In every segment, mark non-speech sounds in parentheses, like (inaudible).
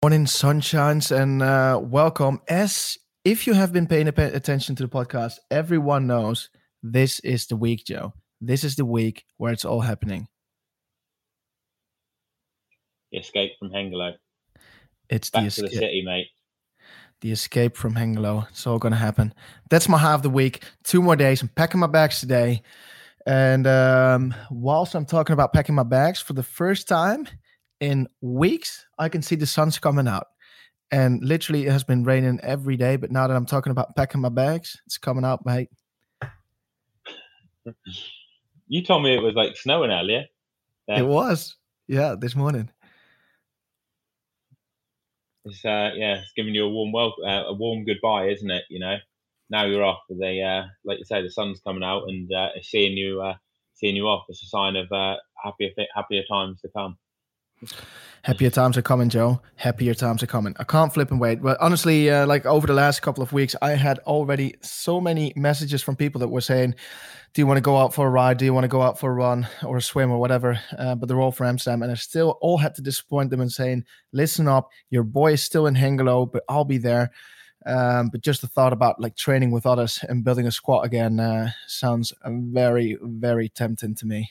Morning, sunshines, and uh, welcome. As if you have been paying attention to the podcast, everyone knows this is the week, Joe. This is the week where it's all happening. The escape from Hengelo. It's Back the to the escape. city, mate. The escape from Hengelo. It's all gonna happen. That's my half the week. Two more days. I'm packing my bags today. And um, whilst I'm talking about packing my bags, for the first time in weeks, I can see the sun's coming out. And literally, it has been raining every day. But now that I'm talking about packing my bags, it's coming out, mate. You told me it was like snowing earlier. Yeah. It was, yeah, this morning. It's uh, yeah, it's giving you a warm wel- uh, a warm goodbye, isn't it? You know, now you're off. With the uh, like you say, the sun's coming out and uh, seeing you uh, seeing you off. It's a sign of uh, happier happier times to come. Happier times are coming, Joe. Happier times are coming. I can't flip and wait. But honestly, uh, like over the last couple of weeks, I had already so many messages from people that were saying, "Do you want to go out for a ride? Do you want to go out for a run or a swim or whatever?" Uh, but they're all from Amsterdam, and I still all had to disappoint them and saying, "Listen up, your boy is still in Hengelo, but I'll be there." Um, but just the thought about like training with others and building a squad again uh, sounds very, very tempting to me.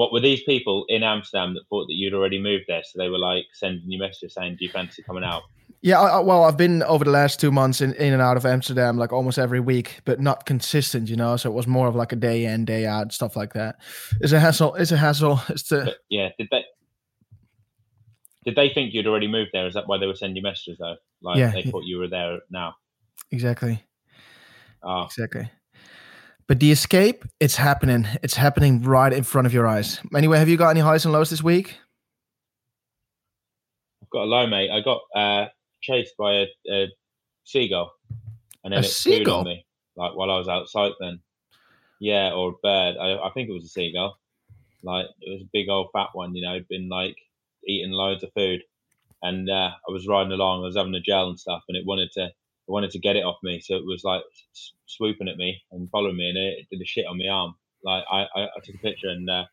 What were these people in Amsterdam that thought that you'd already moved there? So they were like sending you messages saying, "Do you fancy coming out?" Yeah, I, well, I've been over the last two months in, in and out of Amsterdam like almost every week, but not consistent, you know. So it was more of like a day in, day out, stuff like that. It's a hassle. It's a hassle. (laughs) It's the But yeah, did they did they think you'd already moved there? Is that why they were sending you messages though? Like Yeah, they thought you were there now. exactly, Oh, exactly. But the escape, it's happening. It's happening right in front of your eyes. Anyway, have you got any highs and lows this week? I've got a low, mate. I got uh, chased by a, a seagull, and then A it flew seagull? on me like while I was out Then, Yeah, or a bird. I, I think it was a seagull. Like it was a big old fat one, you know, been like eating loads of food, and uh, I was riding along. I was having a gel and stuff, and it wanted to, wanted to get it off me. So it was like swooping at me and following me, and it, did a shit on my arm. Like I, I, I took a picture and uh,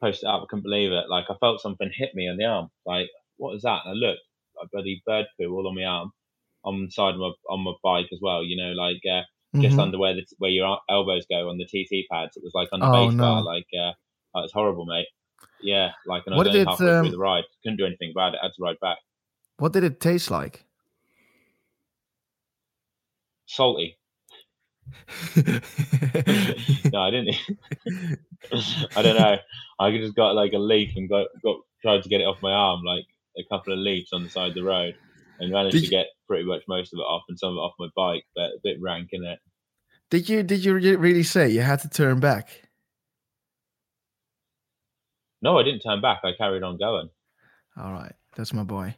posted it up. I couldn't believe it. Like I felt something hit me on the arm. Like what is that? And I looked, like bloody bird poo all on my arm, on the side of my on my bike as well. You know, like uh, just Mhm. under where the where your elbows go on the TT pads. It was like on the Oh, base bar. Like uh, was horrible, mate. Yeah, like and I What was did only it, halfway um, through the ride. Couldn't do anything about it. I had to ride back. What did it taste like? Salty. (laughs) No, I didn't. (laughs) I don't know. I just got like a leaf and got got tried to get it off my arm, like a couple of leaves on the side of the road, and managed Did to get pretty much most of it off and some of it off my bike, but a bit rank in it. Did you did you really say you had to turn back? No, I didn't turn back. I carried on going. All right, that's my boy,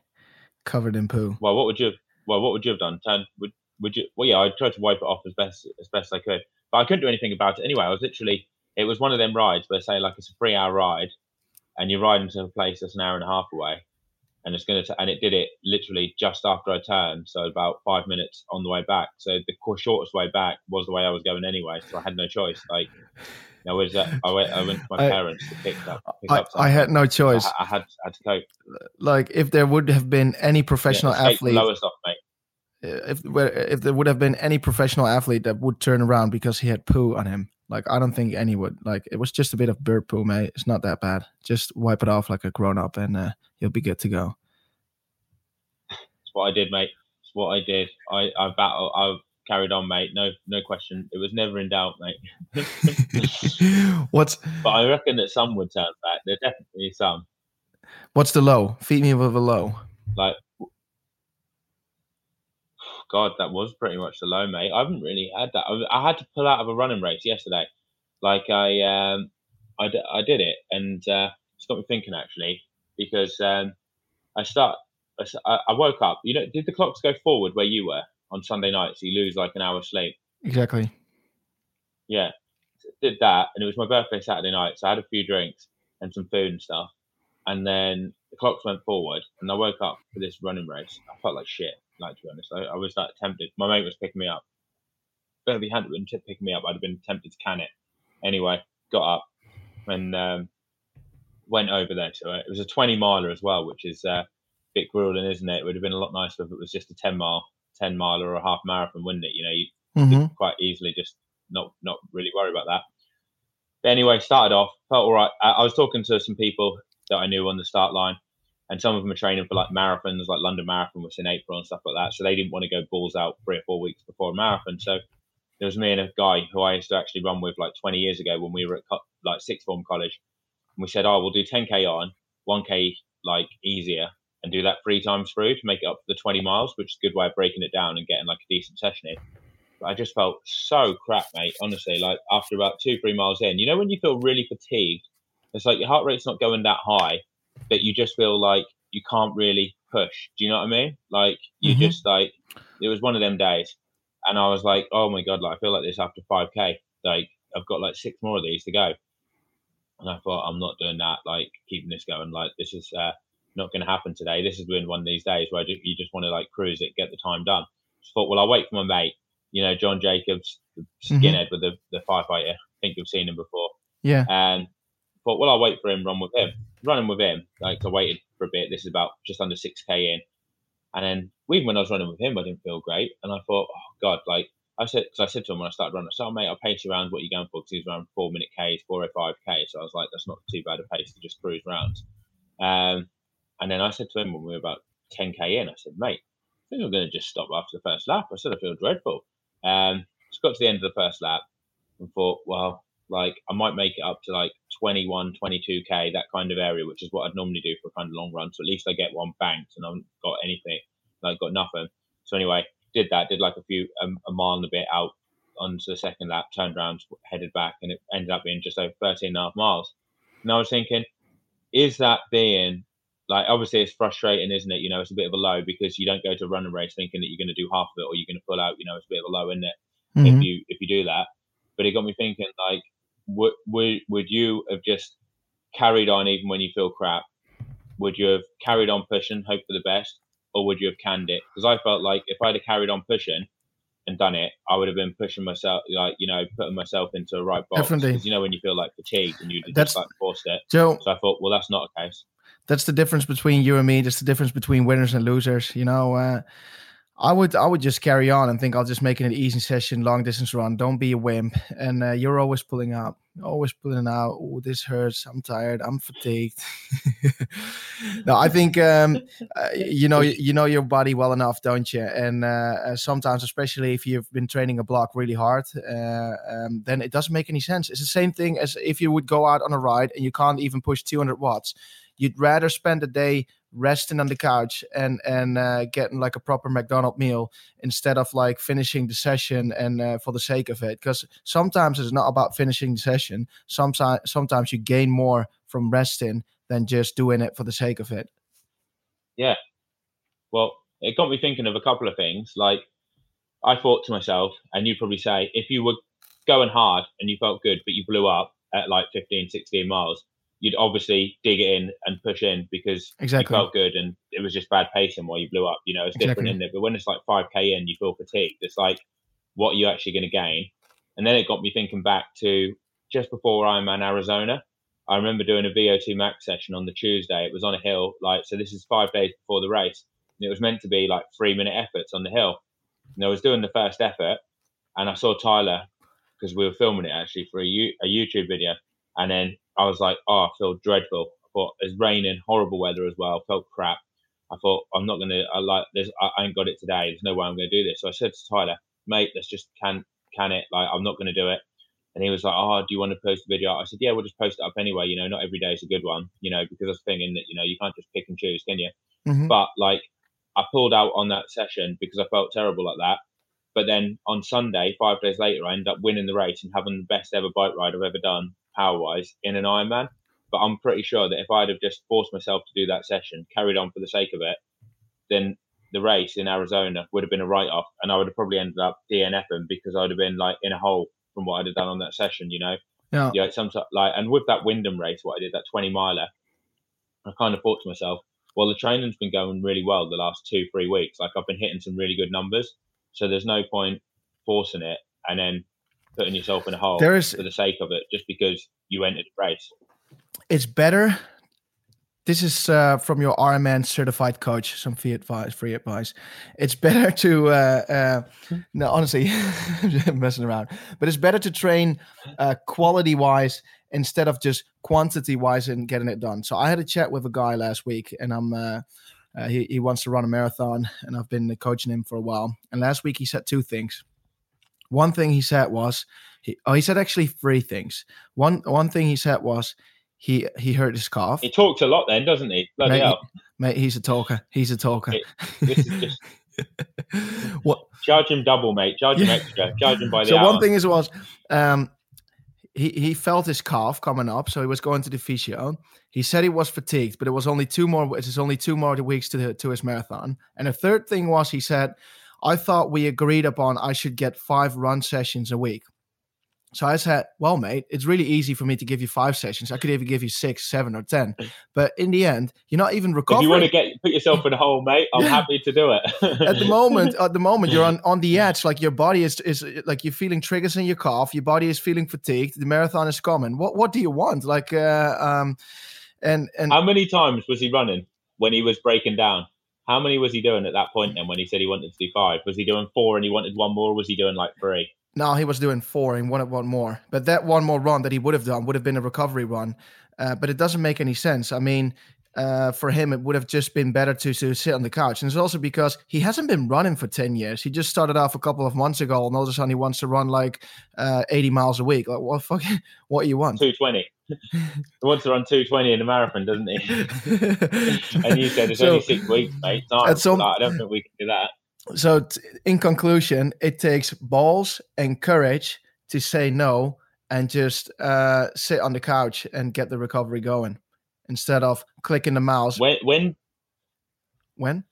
covered in poo. Well, what would you? Well, what would you have done? Turn? Would would you? Well, yeah, I tried to wipe it off as best as best I could, but I couldn't do anything about it anyway. I was literally. It was one of them rides where they say like it's a three hour ride, and you're riding to a place that's an hour and a half away, and it's gonna. T- and it did it literally just after I turned, so about five minutes on the way back. So the shortest way back was the way I was going anyway, so I had no choice. Like, I was. Uh, I went. I went to my (laughs) I- parents to pick up. Pick I, up I had no choice. I, I had had to cope. Like if there would have been any professional yeah, athlete, lowest off, mate. If if there would have been any professional athlete that would turn around because he had poo on him, like I don't think any would. Like it was just a bit of bird poo, mate. It's not that bad. Just wipe it off like a grown up, and uh, you'll be good to go. It's what I did, mate. It's what I did. I I battle. I carried on, mate. No no question. It was never in doubt, mate. (laughs) what's but I reckon that some would turn back. There definitely some. what's the low? Feed me with a low. Like, God, that was pretty much the low, mate. I haven't really had that. I, I had to pull out of a running race yesterday. Like I um I, d- I did it, and uh, it's got me thinking actually because um I start. I, I woke up. You know, did the clocks go forward where you were on Sunday night? So you lose like an hour's sleep. Exactly. yeah, did that, and it was my birthday Saturday night, so I had a few drinks and some food and stuff, and then the clocks went forward, and I woke up for this running race. I felt like shit, like to be honest. I, I was like tempted. My mate was picking me up. But if he hadn't been picking me up, I'd have been tempted to can it. Anyway, got up and um, went over there to it. It was a 20 miler as well, which is uh, a bit grueling, isn't it? It would have been a lot nicer if it was just a 10 mile, 10 miler or a half marathon, wouldn't it? You know, you mm-hmm. could quite easily just not not really worry about that. But anyway, started off, felt all right. I, I was talking to some people that I knew on the start line, and some of them are training for like marathons, like London Marathon, was in April and stuff like that. So they didn't want to go balls out three or four weeks before a marathon. So there was me and a guy who I used to actually run with like 20 years ago when we were at like sixth form college. And we said, oh, we'll do 10k on, 1k like easier, and do that three times through to make it up the 20 miles, which is a good way of breaking it down and getting like a decent session in. But I just felt so crap, mate. Honestly, like after about two, three miles in, you know, when you feel really fatigued, it's like your heart rate's not going that high, that you just feel like you can't really push. Do you know what I mean? Like you mm-hmm. just like it was one of them days, and I was like, oh my god, like I feel like this after five k. Like I've got like six more of these to go, and I thought I'm not doing that. Like keeping this going. Like this is uh, not going to happen today. This is been one of these days where you just want to like cruise it, get the time done. Just thought, well, I'll wait for my mate. You know, John Jacobs, mm-hmm. skinhead mm-hmm. with the the firefighter. I think you've seen him before. Yeah. And thought, well, I'll wait for him, run with him. Running with him, like I waited for a bit. This is about just under 6K in. And then even when I was running with him, I didn't feel great. And I thought, oh, God, like I said, because I said to him when I started running, I said, oh, mate, I'll pace you around what you're going for because he was around four minute Ks, four or five K. So I was like, that's not too bad a pace to just cruise around. Um, and then I said to him when we were about 10K in, I said, mate, I think I'm going to just stop after the first lap. I said, I feel dreadful. Um, just got to the end of the first lap and thought, well, like I might make it up to like 21, 22k, that kind of area, which is what I'd normally do for a kind of long run. So at least I get one banked and I haven't got anything, like got nothing. So anyway, did that, did like a few um, a mile and a bit out onto the second lap, turned around, headed back, and it ended up being just over 13 and a half miles. And I was thinking, is that being like obviously it's frustrating, isn't it? You know, it's a bit of a low because you don't go to a running race thinking that you're going to do half of it or you're going to pull out. You know, it's a bit of a low, isn't it? Mm-hmm. If you if you do that, but it got me thinking like would, would would you have just carried on even when you feel crap? Would you have carried on pushing, hope for the best, or would you have canned it? Because I felt like if I'd have carried on pushing and done it, I would have been pushing myself, like you know, putting myself into a right box. Definitely. Because you know when you feel like fatigued and you that's, just like forced it. Joe, so I thought, well, that's not a case. That's the difference between you and me. That's the difference between winners and losers. You know, uh, I would I would just carry on and think I'll just make it an easy session, long distance run. Don't be a wimp. And uh, you're always pulling out, always pulling out. Oh, this hurts. I'm tired. I'm fatigued. (laughs) no, I think um, uh, you know you know your body well enough, don't you? And uh, uh sometimes, especially if you've been training a block really hard, uh, um, then it doesn't make any sense. It's the same thing as if you would go out on a ride and you can't even push 200 watts. You'd rather spend a day resting on the couch and and uh, getting like a proper McDonald meal instead of like finishing the session and uh, for the sake of it. Because sometimes it's not about finishing the session. Sometimes sometimes you gain more from resting than just doing it for the sake of it. Yeah. Well, it got me thinking of a couple of things. Like I thought to myself, and you'd probably say, if you were going hard and you felt good, but you blew up at like 15, 16 miles, you'd obviously dig it in and push in because exactly. you felt good and it was just bad pacing while you blew up. You know, it's exactly. different in there. But when it's like 5K in, you feel fatigued. It's like, what are you actually going to gain? And then it got me thinking back to just before Ironman Arizona. I remember doing a VO2 max session on the Tuesday. It was on a hill, like, so this is five days before the race. And it was meant to be like three minute efforts on the hill. And I was doing the first effort and I saw Tyler because we were filming it actually for a, U- a YouTube video. And then I was like, oh, I feel dreadful. I thought it's raining, horrible weather as well. felt crap. I thought I'm not gonna. I like this. I ain't got it today. There's no way I'm gonna do this. So I said to Tyler, mate, let's just can can it. Like I'm not gonna do it. And he was like, oh, do you want to post a video? I said, yeah, we'll just post it up anyway. You know, not every day is a good one. You know, because the thing in that you know you can't just pick and choose, can you? Mm-hmm. But like, I pulled out on that session because I felt terrible like that. But then on Sunday, five days later, I ended up winning the race and having the best ever bike ride I've ever done power wise in an Ironman. But I'm pretty sure that if I'd have just forced myself to do that session, carried on for the sake of it, then the race in Arizona would have been a write off, and I would have probably ended up DNFing because I'd have been like in a hole from what I'd have done on that session. You know, yeah. Yeah. Some like, and with that Wyndham race, what I did that 20 miler, I kind of thought to myself, well, the training's been going really well the last two, three weeks. Like I've been hitting some really good numbers, so there's no point forcing it and then putting yourself in a hole there is, for the sake of it just because you entered the race. It's better this is uh, from your Ironman certified coach. Some free advice. Free advice. It's better (laughs) to uh, uh, no, honestly, (laughs) I'm messing around. But it's better to train uh, quality wise instead of just quantity wise and getting it done. So I had a chat with a guy last week, and I'm. Uh, uh, he, he wants to run a marathon, and I've been coaching him for a while. And last week he said two things. One thing he said was, he, oh, he said actually three things. One one thing he said was he he hurt his calf. He talks a lot then, doesn't he? Bloody Mate, hell. Mate, he's a talker. He's a talker. It- This is just (laughs) what? charge him double, mate. Charge him extra. Charge him by the So hour. one thing is was, um, he he felt his calf coming up, so he was going to the physio. He said he was fatigued, but it was only two more. It is only two more weeks to the, to his marathon. And the third thing was, he said, I thought we agreed upon I should get five run sessions a week. So I said, Well, mate, it's really easy for me to give you five sessions. I could even give you six, seven, or ten. But in the end, you're not even if recovering. you want to get put yourself in a hole, mate, I'm happy to do it. at the moment at the moment you're on (laughs) on the edge like your body is is like you're feeling triggers in your calf your body is feeling fatigued the marathon is coming what what do you want like uh um and and How many times was he running when he was breaking down? How many was he doing at that point then when he said he wanted to do five? Was he doing four and he wanted one more, or was he doing like three? No, he was doing four and wanted one more but that one more run that he would have done would have been a recovery run uh, but it doesn't make any sense i mean uh, for him, it would have just been better to, to sit on the couch. And it's also because he hasn't been running for 10 years. He just started off a couple of months ago, and all of a sudden he wants to run like uh, 80 miles a week. Like, what fuck? (laughs) What do you want? 220. (laughs) he wants to run 220 in a marathon, doesn't he? (laughs) and you said it's So- only six weeks, mate. No, some-. I don't think we can do that. so t- in conclusion it takes balls and courage to say no and just uh, sit on the couch and get the recovery going instead of clicking the mouse When, when when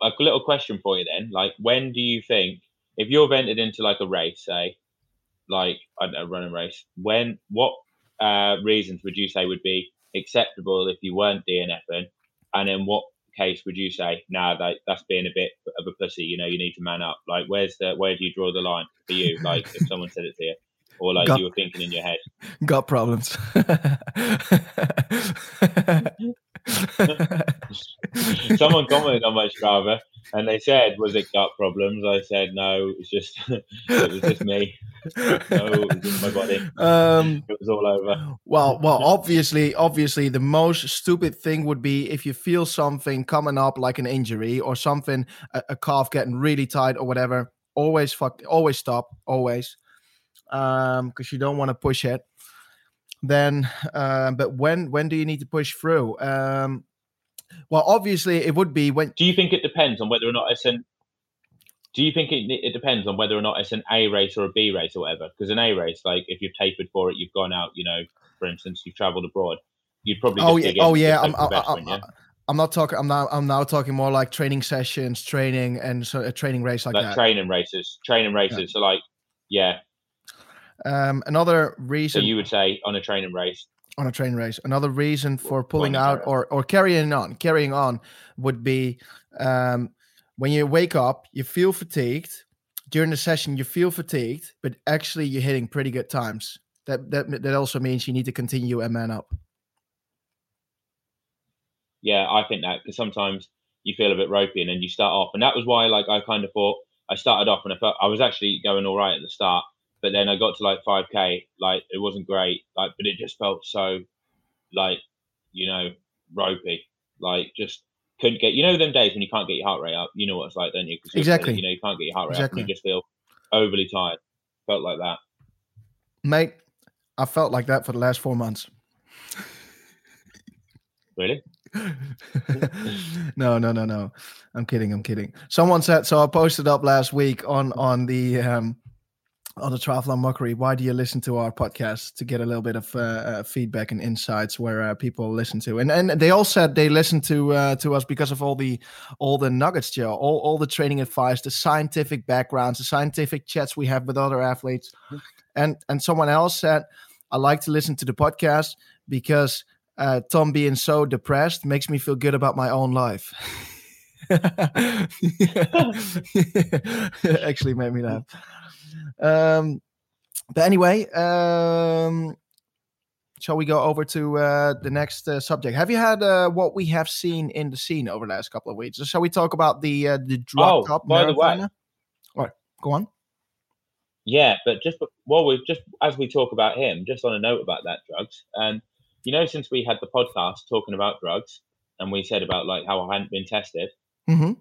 a little question for you then, like when do you think if you've entered into like a race, say, like I don't know, run a race, when what uh, reasons would you say would be acceptable if you weren't DNFing, and in what case would you say, nah, that that's being a bit of a pussy, you know, you need to man up. Like, where's the where do you draw the line for you? Like, if (laughs) someone said it to you, or like Got- you were thinking in your head, got problems (laughs) someone commented on my Strava and they said, "Was it gut problems?" I said, "No, it was just (laughs) it was just me. No, it was just my body. um It was all over." Well, well, obviously, obviously, the most stupid thing would be if you feel something coming up like an injury or something, a, a calf getting really tight or whatever. Always fuck, always stop, always, um, because you don't want to push it. Then, uh, but when when do you need to push through? Um, well, obviously, it would be when Do you think it depends on whether or not it's an? Do you think it, it depends on whether or not it's an A race or a B race or whatever? Because an A race, like if you've tapered for it, you've gone out. You know, for instance, you've travelled abroad. You'd probably Oh yeah, oh yeah. I'm, I'm, I'm, yeah? I'm not talking. I'm now. I'm now talking more like training sessions, training, and so a training race like, like that. training races, training races. So like, yeah. Um, another So reason you would say on a training race, on a train race. Another reason for pulling out or or carrying on, carrying on would be um, when you wake up, you feel fatigued during the session. You feel fatigued, but actually you're hitting pretty good times. That that that also means you need to continue and man up. yeah, I think that because sometimes you feel a bit ropey and then you start off, and that was why like I kind of thought I started off and I felt I was actually going all right at the start, but then I got to like 5k, like it wasn't great, like but it just felt so like you know ropey, like just couldn't get you know them days when you can't get your heart rate up, you know what it's like, don't you're- Exactly. You know you can't get your heart rate up Exactly. and you just feel overly tired. Felt like that. Mate, I felt like that for the last four months. Really? (laughs) no, no, no, no. I'm kidding. I'm kidding. Someone said so. I posted up last week on on the um, on the Triathlon Mockery. Why do you listen to our podcast to get a little bit of uh, uh, feedback and insights where uh, people listen to? And and they all said they listen to uh, to us because of all the all the nuggets, Joe. All all the training advice, the scientific backgrounds, the scientific chats we have with other athletes. And and someone else said, I like to listen to the podcast because uh, Tom being so depressed makes me feel good about my own life. (laughs) (laughs) (laughs) Actually, made me laugh. Um, but anyway, um, shall we go over to uh, the next uh, subject? Have you had uh, what we have seen in the scene over the last couple of weeks? Shall we talk about the uh, the drop Oh, top by the way-? All right, go on. Yeah, but just be- well, we just as we talk about him, just on a note about that drugs, and you know, since we had the podcast talking about drugs, and we said about like how I hadn't been tested, hmm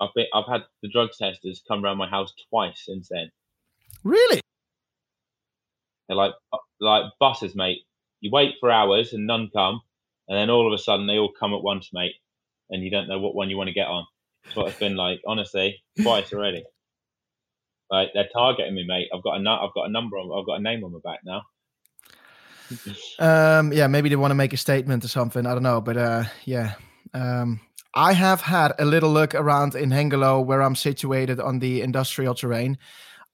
I've been, I've had the drugs testers come around my house twice since then. Really? They're like like buses, mate. You wait for hours and none come, and then all of a sudden they all come at once, mate, and you don't know what one you want to get on. That's what it's been like, honestly, twice already. Like they're targeting me, mate. I've got a I've got a number on, I've got a name on my back now. Um, yeah, maybe they want to make a statement or something. I don't know, but uh, yeah. Um, I have had a little look around in Hengelo, where I'm situated on the industrial terrain.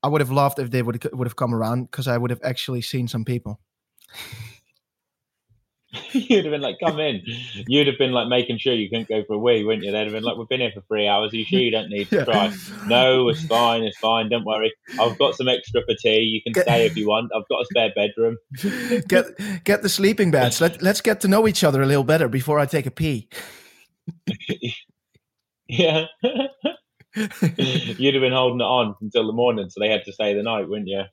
I would have loved if they would would have come around because I would have actually seen some people. (laughs) You'd have been like, "Come in." You'd have been like making sure you couldn't go for a wee, wouldn't you? They'd have been like, "We've been here for three hours. Are you sure you don't need to Yeah. try?" No, it's fine. It's fine. Don't worry. I've got some extra for tea. You can Get- stay if you want. I've got a spare bedroom. (laughs) get get the sleeping bags. (laughs) Let let's get to know each other a little better before I take a pee. Yeah. You'd have been holding it on until the morning, so they had to stay the night, wouldn't you?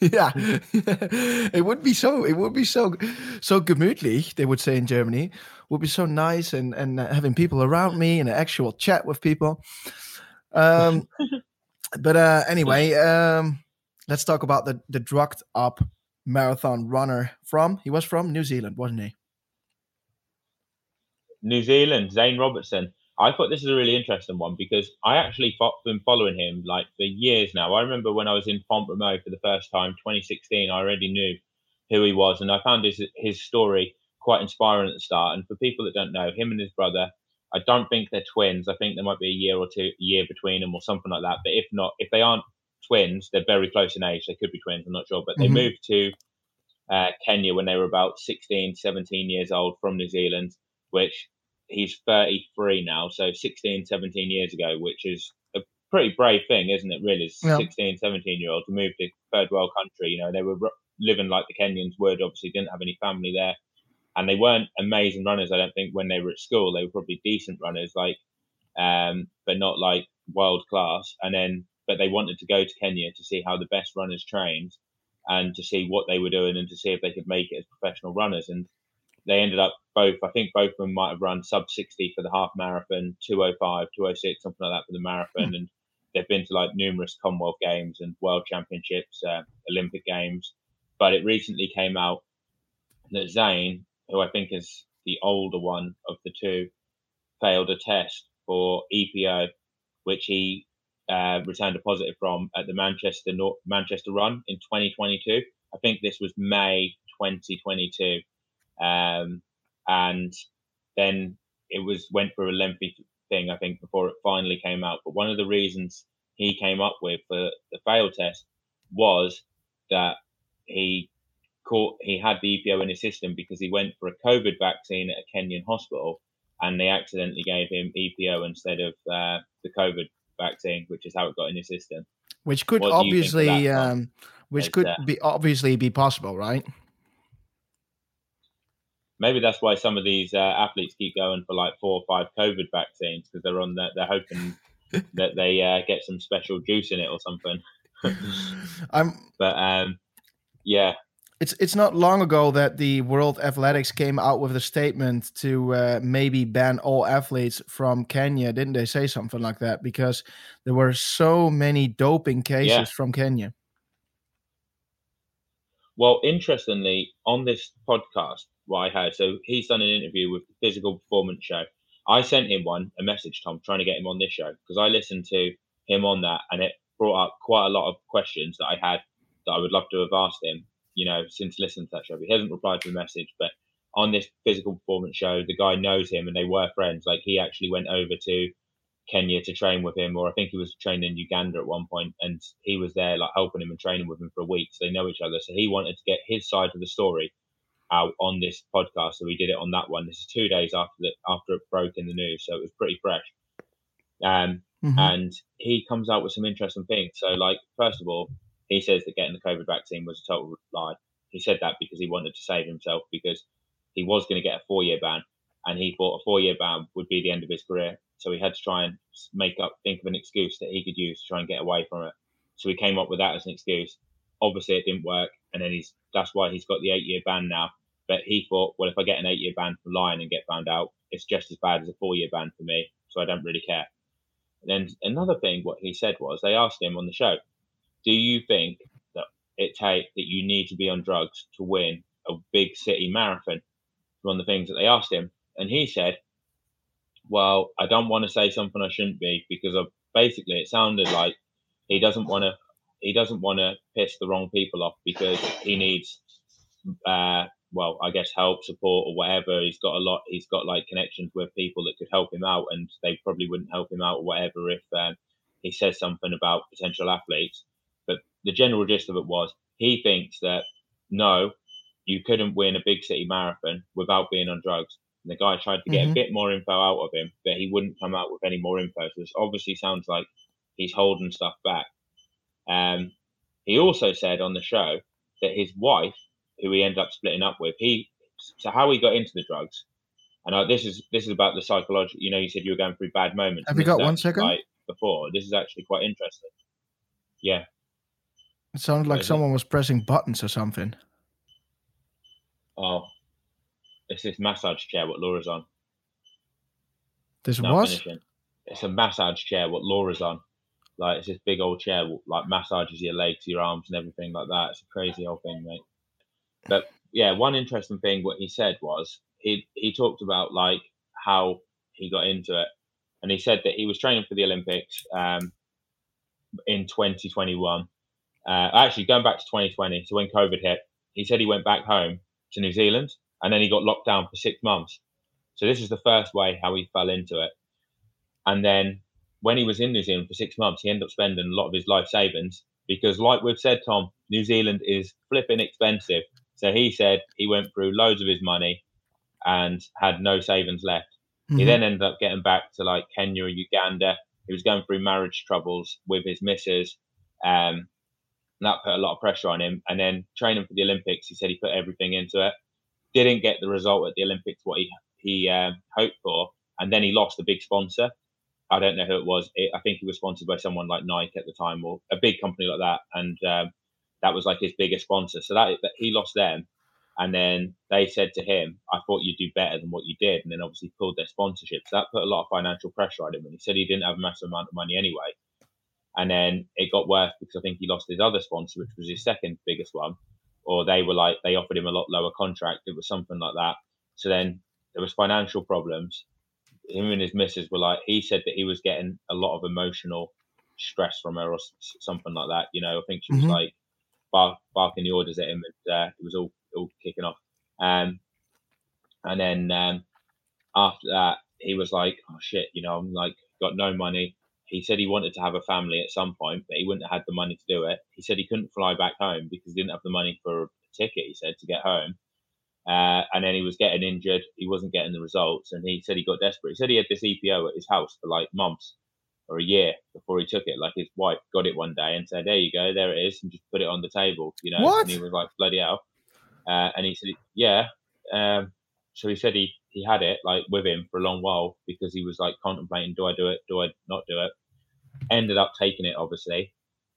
yeah, (laughs) it would be so. It would be so so gemütlich. They would say in Germany. Would be so nice and and uh, having people around me and an actual chat with people. Um, (laughs) but uh, anyway, um, let's talk about the the drugged up marathon runner from. He was from New Zealand, wasn't he? New Zealand, Zane Robertson. I thought this is a really interesting one because I actually fo- been following him like for years now. I remember when I was in Font-Romeu for the first time, 2016. I already knew who he was, and I found his his story quite inspiring at the start. And for people that don't know, him and his brother, I don't think they're twins. I think there might be a year or two, a year between them, or something like that. But if not, if they aren't twins, they're very close in age. They could be twins. I'm not sure, but they Mhm. moved to uh, Kenya when they were about 16, 17 years old from New Zealand, which he's 33 now. So 16, 17 years ago, which is a pretty brave thing, isn't it? Really, Yeah. 16, 17 year olds to move to third world country. You know, they were living like the Kenyans would. Obviously, didn't have any family there, and they weren't amazing runners. I don't think when they were at school, they were probably decent runners, like, um, but not like world class. And then, but they wanted to go to Kenya to see how the best runners trained and to see what they were doing and to see if they could make it as professional runners. And they ended up both, I think both of them might have run sub 60 for the half marathon, 205, 206, something like that for the marathon. And they've been to like numerous Commonwealth Games and World Championships, uh, Olympic Games. But it recently came out that Zane, who I think is the older one of the two, failed a test for EPO, which he uh, returned a positive from at the Manchester Nor- Manchester Run in 2022. I think this was May 2022, um, and then it was went through a lengthy thing. I think before it finally came out. But one of the reasons he came up with for the fail test was that he caught he had the EPO in his system because he went for a COVID vaccine at a Kenyan hospital, and they accidentally gave him EPO instead of uh, the COVID vaccine, which is how it got in his system. Which could What do you think of obviously, um, which could uh, be obviously be possible, right? Maybe that's why some of these uh, athletes keep going for like four or five COVID vaccines because they're on that. They're hoping (laughs) that they uh, get some special juice in it or something. (laughs) I'm But um, yeah, it's it's not long ago that the World Athletics came out with a statement to uh, maybe ban all athletes from Kenya. Didn't they say something like that? Because there were so many doping cases Yeah. from Kenya. Well, interestingly, on this podcast, what I heard, so he's done an interview with the Physical Performance Show. I sent him one, a message, Tom, trying to get him on this show because I listened to him on that and it brought up quite a lot of questions that I had that I would love to have asked him, you know, since listening to that show. He hasn't replied to the message, but on this Physical Performance Show, the guy knows him and they were friends. Like he actually went over to Kenya to train with him, or I think he was training in Uganda at one point, and he was there like helping him and training with him for a week, so they know each other. So he wanted to get his side of the story out on this podcast, so we did it on that one. This is two days after the, after it broke in the news, so it was pretty fresh. Um, Mhm. and he comes out with some interesting things. So, like, first of all, he says that getting the COVID vaccine was a total lie. he said that because he wanted to save himself because he was going to get a four year ban, and he thought a four year ban would be the end of his career. So he had to try and make up, think of an excuse that he could use to try and get away from it. So he came up with that as an excuse. Obviously, it didn't work, and then he's that's why he's got the eight year ban now. But he thought, well, if I get an eight year ban for lying and get found out, it's just as bad as a four year ban for me. So I don't really care. And then another thing, what he said was they asked him on the show, do you think that it take that you need to be on drugs to win a big city marathon? One of the things that they asked him, and he said, well, I don't want to say something I shouldn't be because of basically it sounded like he doesn't want to he doesn't want to piss the wrong people off because he needs uh, well, I guess help, support, or whatever. He's got a lot. He's got like connections with people that could help him out, and they probably wouldn't help him out or whatever if um, he says something about potential athletes. But the general gist of it was he thinks that no, you couldn't win a big city marathon without being on drugs. And the guy tried to get mm-hmm. a bit more info out of him, but he wouldn't come out with any more info. So this obviously sounds like he's holding stuff back. Um, he also said on the show that his wife who he ended up splitting up with. He so how he got into the drugs, and this is this is about the psychological. You know, you said you were going through bad moments. Have you got one second? Right before this is actually quite interesting. Yeah, it sounded like someone it? was pressing buttons or something. Oh, it's this massage chair. What Laura's on? This was. It's a massage chair. What Laura's on? Like it's this big old chair, like massages your legs, your arms, and everything like that. It's a crazy old thing, mate. But yeah, one interesting thing what he said was he he talked about like how he got into it, and he said that he was training for the Olympics um, in 2021. Uh, actually, going back to 2020, so when COVID hit, he said he went back home to New Zealand, and then he got locked down for six months. So this is the first way how he fell into it, and then when he was in New Zealand for six months, he ended up spending a lot of his life savings because, like we've said, Tom, New Zealand is flipping expensive. So he said he went through loads of his money and had no savings left. Mm-hmm. He then ended up getting back to like Kenya or Uganda. He was going through marriage troubles with his missus. Um, that put a lot of pressure on him. And then training for the Olympics, he said he put everything into it. Didn't get the result at the Olympics what he he um, hoped for, and then he lost a big sponsor. I don't know who it was. It, I think he was sponsored by someone like Nike at the time or a big company like that. And um, that was like his biggest sponsor. So that, that he lost them. And then they said to him, I thought you'd do better than what you did. And then obviously pulled their sponsorship. So that put a lot of financial pressure on him. And he said he didn't have a massive amount of money anyway. And then it got worse because I think he lost his other sponsor, which was his second biggest one. Or they were like, they offered him a lot lower contract. It was something like that. So then there was financial problems. Him and his missus were like, he said that he was getting a lot of emotional stress from her or something like that. You know, I think she was mm-hmm. like, bark, barking the orders at him, and uh, it was all all kicking off. Um, and then um, after that, he was like, "Oh shit, you know, I'm like got no money." He said he wanted to have a family at some point, but he wouldn't have had the money to do it. He said he couldn't fly back home because he didn't have the money for a ticket. He said to get home. Uh, and then he was getting injured. He wasn't getting the results, and he said he got desperate. He said he had this EPO at his house for like months, or a year before he took it. Like his wife got it one day and said, "There you go, there it is," and just put it on the table. You know, what? and he was like, "Bloody hell!" Uh, and he said, "Yeah." Um, so he said he he had it like with him for a long while because he was like contemplating, "Do I do it? Do I not do it?" Ended up taking it, obviously,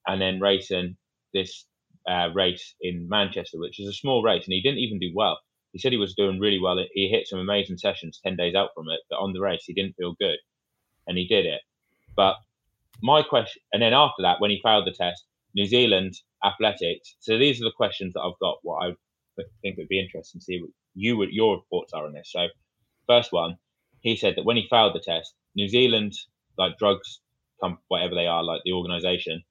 and then racing this uh, race in Manchester, which is a small race, and he didn't even do well. He said he was doing really well. He hit some amazing sessions ten days out from it, but on the race he didn't feel good, and he did it. But my question, and then after that, when he failed the test, New Zealand athletics. So these are the questions that I've got. What I think would be interesting to see what you would your thoughts are on this. So, first one, he said that when he failed the test, New Zealand, like drugs, whatever they are, like the organisation,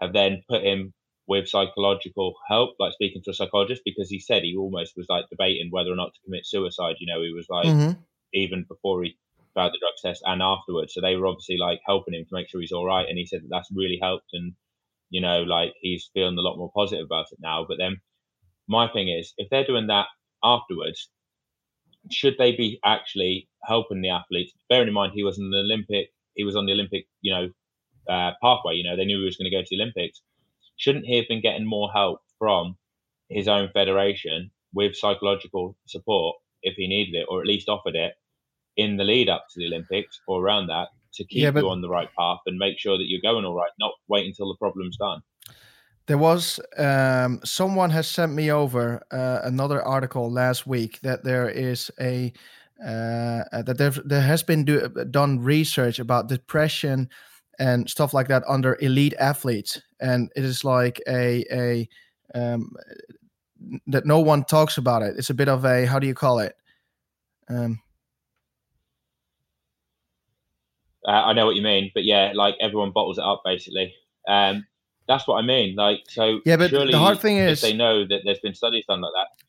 have then put him with psychological help, like speaking to a psychologist, because he said he almost was like debating whether or not to commit suicide. You know, he was like, mm-hmm. even before he about the drug test and afterwards. So they were obviously like helping him to make sure he's all right. And he said that that's really helped. And, you know, like he's feeling a lot more positive about it now. But then my thing is, if they're doing that afterwards, should they be actually helping the athletes? Bearing in mind, he was an Olympic, he was on the Olympic, you know, uh, pathway. You know, they knew he was going to go to the Olympics. Shouldn't he have been getting more help from his own federation with psychological support if he needed it, or at least offered it in the lead up to the Olympics or around that to keep yeah, but, you on the right path and make sure that you're going all right, not wait until the problem's done. There was um, someone has sent me over uh, another article last week that there is a uh, that there there has been do, done research about depression and stuff like that under elite athletes, and it is like a a um, that no one talks about it. It's a bit of a how do you call it? Um, uh, I know what you mean, but yeah, like everyone bottles it up basically. Um, that's what I mean. Like, so yeah, but the hard thing is they know that there's been studies done like that.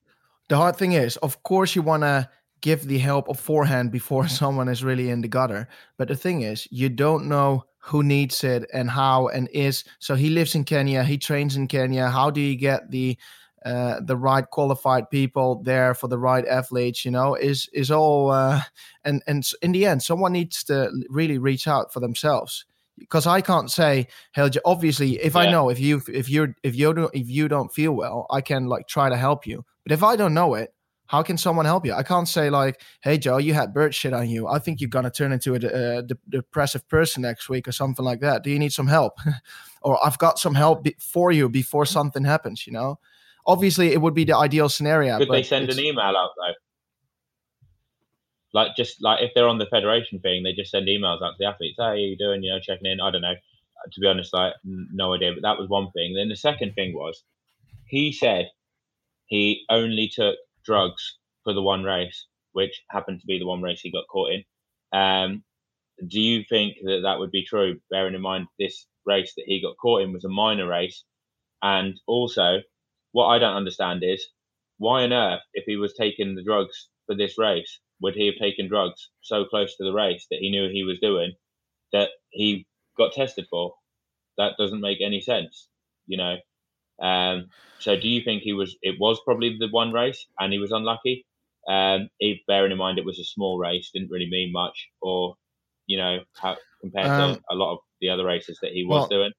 The hard thing is, of course, you want to give the help beforehand before (laughs) someone is really in the gutter. But the thing is, you don't know who needs it and how and is. So he lives in Kenya. He trains in Kenya. How do you get the uh, the right qualified people there for the right athletes you know is is all uh, and and in the end someone needs to really reach out for themselves because I can't say, "Hell, obviously, if yeah. I know if you if you're if you don't if you don't feel well, I can like try to help you. But if I don't know it, how can someone help you? I can't say like, "Hey, Joe, you had bird shit on you. I think you're gonna turn into a, a, a depressive person next week or something like that. Do you need some help?" (laughs) or I've got some help be- for you before something happens. You know, obviously, it would be the ideal scenario. Could they send an email out though? like just like if they're on the federation thing, they just send emails out to the athletes. Hey, how you doing? You know, checking in. I don't know. Uh, to be honest, like no idea. But that was one thing. Then the second thing was, he said he only took drugs for the one race, which happened to be the one race he got caught in. Um, do you think that that would be true? Bearing in mind this race that he got caught in was a minor race, and also what I don't understand is why on earth, if he was taking the drugs for this race, would he have taken drugs so close to the race that he knew he was doing that he got tested for? That doesn't make any sense, you know. Um, so, do you think he was? It was probably the one race, and he was unlucky. Um, if bearing in mind it was a small race, didn't really mean much, or you know, how, compared um, to a lot of the other races that he was well, doing.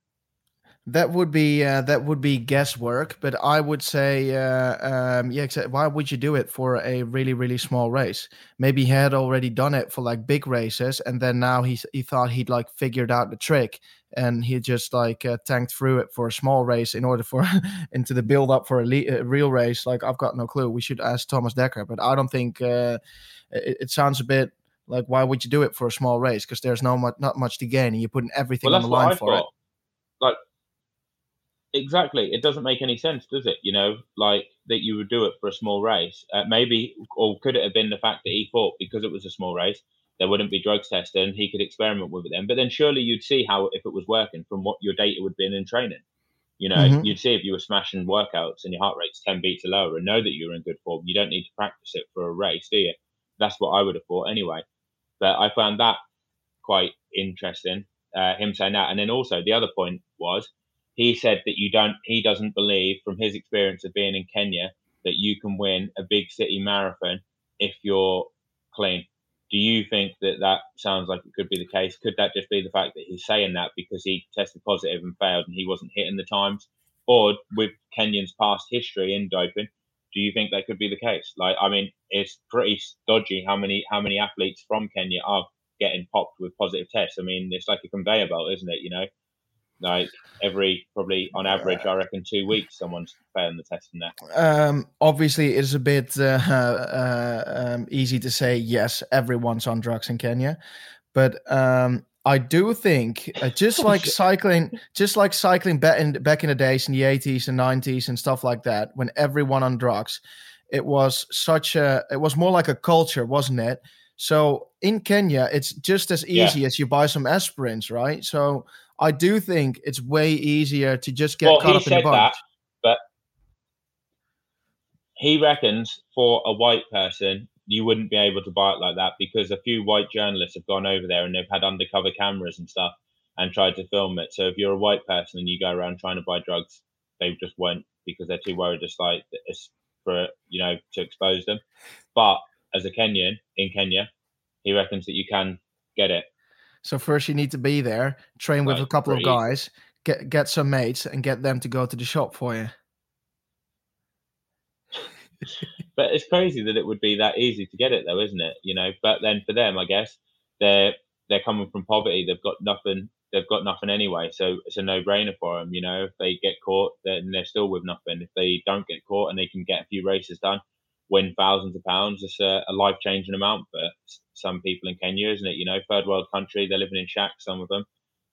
That would be uh, that would be guesswork, but I would say, uh, um, yeah. Why would you do it for a really really small race? Maybe he had already done it for like big races, and then now he he thought he'd like figured out the trick, and he just like uh, tanked through it for a small race in order for (laughs) into the build up for a, le- a, real race. Like I've got no clue. We should ask Thomas Dekker, but I don't think uh, it, it sounds a bit like why would you do it for a small race? Because there's no much not much to gain, and you're putting everything well, on the line for it. Like exactly. It doesn't make any sense, does it? You know, like that you would do it for a small race. Uh, maybe, or could it have been the fact that he thought because it was a small race, there wouldn't be drugs tested and he could experiment with it then. But then surely you'd see how if it was working from what your data would have been in training. You know, mm-hmm. you'd see if you were smashing workouts and your heart rate's 10 beats or lower and know that you're in good form. You don't need to practice it for a race, do you? That's what I would have thought anyway. But I found that quite interesting, uh, him saying that. And then also the other point was he said that you don't he doesn't believe from his experience of being in Kenya that you can win a big city marathon if you're clean. Do you think that that sounds like it could be the case? Could that just be the fact that he's saying that because he tested positive and failed and he wasn't hitting the times? Or with Kenyans' past history in doping, do you think that could be the case? Like, I mean, it's pretty dodgy how many how many athletes from Kenya are getting popped with positive tests. I mean, it's like a conveyor belt, isn't it? You know, like every probably on average, I reckon two weeks someone's failing the test in there. Um, obviously, it's a bit uh, uh, um, easy to say yes, everyone's on drugs in Kenya, but um, I do think uh, just like cycling, just like cycling back in back in the days in the eighties and nineties and stuff like that, when everyone on drugs, it was such a, it was more like a culture, wasn't it? So in Kenya, it's just as easy yeah. as you buy some aspirins, right? So I do think it's way easier to just get well, caught up in the bunch. That, but he reckons for a white person, you wouldn't be able to buy it like that because a few white journalists have gone over there and they've had undercover cameras and stuff and tried to film it. So if you're a white person and you go around trying to buy drugs, they just won't because they're too worried, just like for you know to expose them. But as a Kenyan in Kenya, he reckons that you can get it so first you need to be there, train with a couple of guys, get get some mates, and get them to go to the shop for you. but it's crazy that it would be that easy to get it, though, isn't it? You know. But then for them, I guess they're they're coming from poverty. They've got nothing. They've got nothing anyway, so it's a no-brainer for them. You know, if they get caught, then they're still with nothing. If they don't get caught and they can get a few races done, win thousands of pounds, it's a, a life-changing amount for some people in Kenya, isn't it? You know, third world country, they're living in shacks, some of them,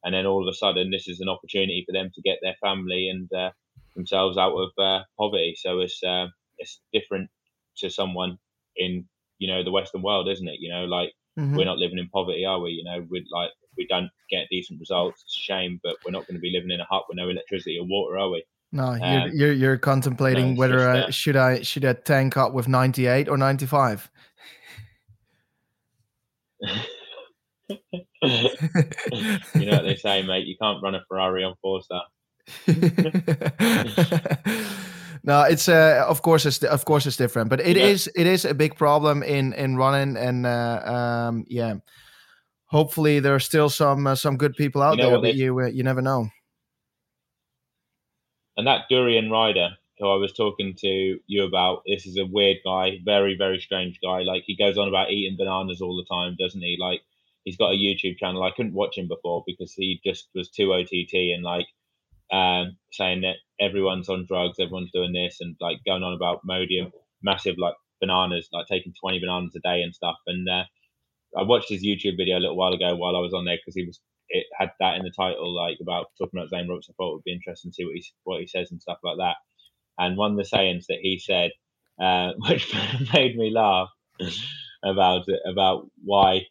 and then all of a sudden, this is an opportunity for them to get their family and uh, themselves out of uh, poverty. So it's uh, it's different to someone in you know the Western world, isn't it? You know, like mm-hmm. we're not living in poverty, are we? You know, we like we don't get decent results. It's a shame, but we're not going to be living in a hut with no electricity or water, are we? No, um, you're, you're, you're contemplating no, whether uh, should I should I tank up with 98 or 95. (laughs) you know what they say, mate. You can't run a Ferrari on four star. (laughs) no, it's uh, of course it's of course it's different, but it yeah. is it is a big problem in in running, and uh, um, yeah, hopefully there are still some uh, some good people out you know there, but they, you uh, you never know. And that Durianrider who I was talking to you about, this is a weird guy, very very strange guy. Like he goes on about eating bananas all the time, doesn't he? Like he's got a YouTube channel. I couldn't watch him before because he just was too OTT and like um, saying that everyone's on drugs, everyone's doing this, and like going on about Modium, massive like bananas, like taking 20 bananas a day and stuff. And uh, I watched his YouTube video a little while ago while I was on there because he was it had that in the title, like about talking about Zane Robertson. I thought it would be interesting to see what he what he says and stuff like that. And one of the sayings that he said, uh, (laughs) which (laughs) made me laugh about it, about why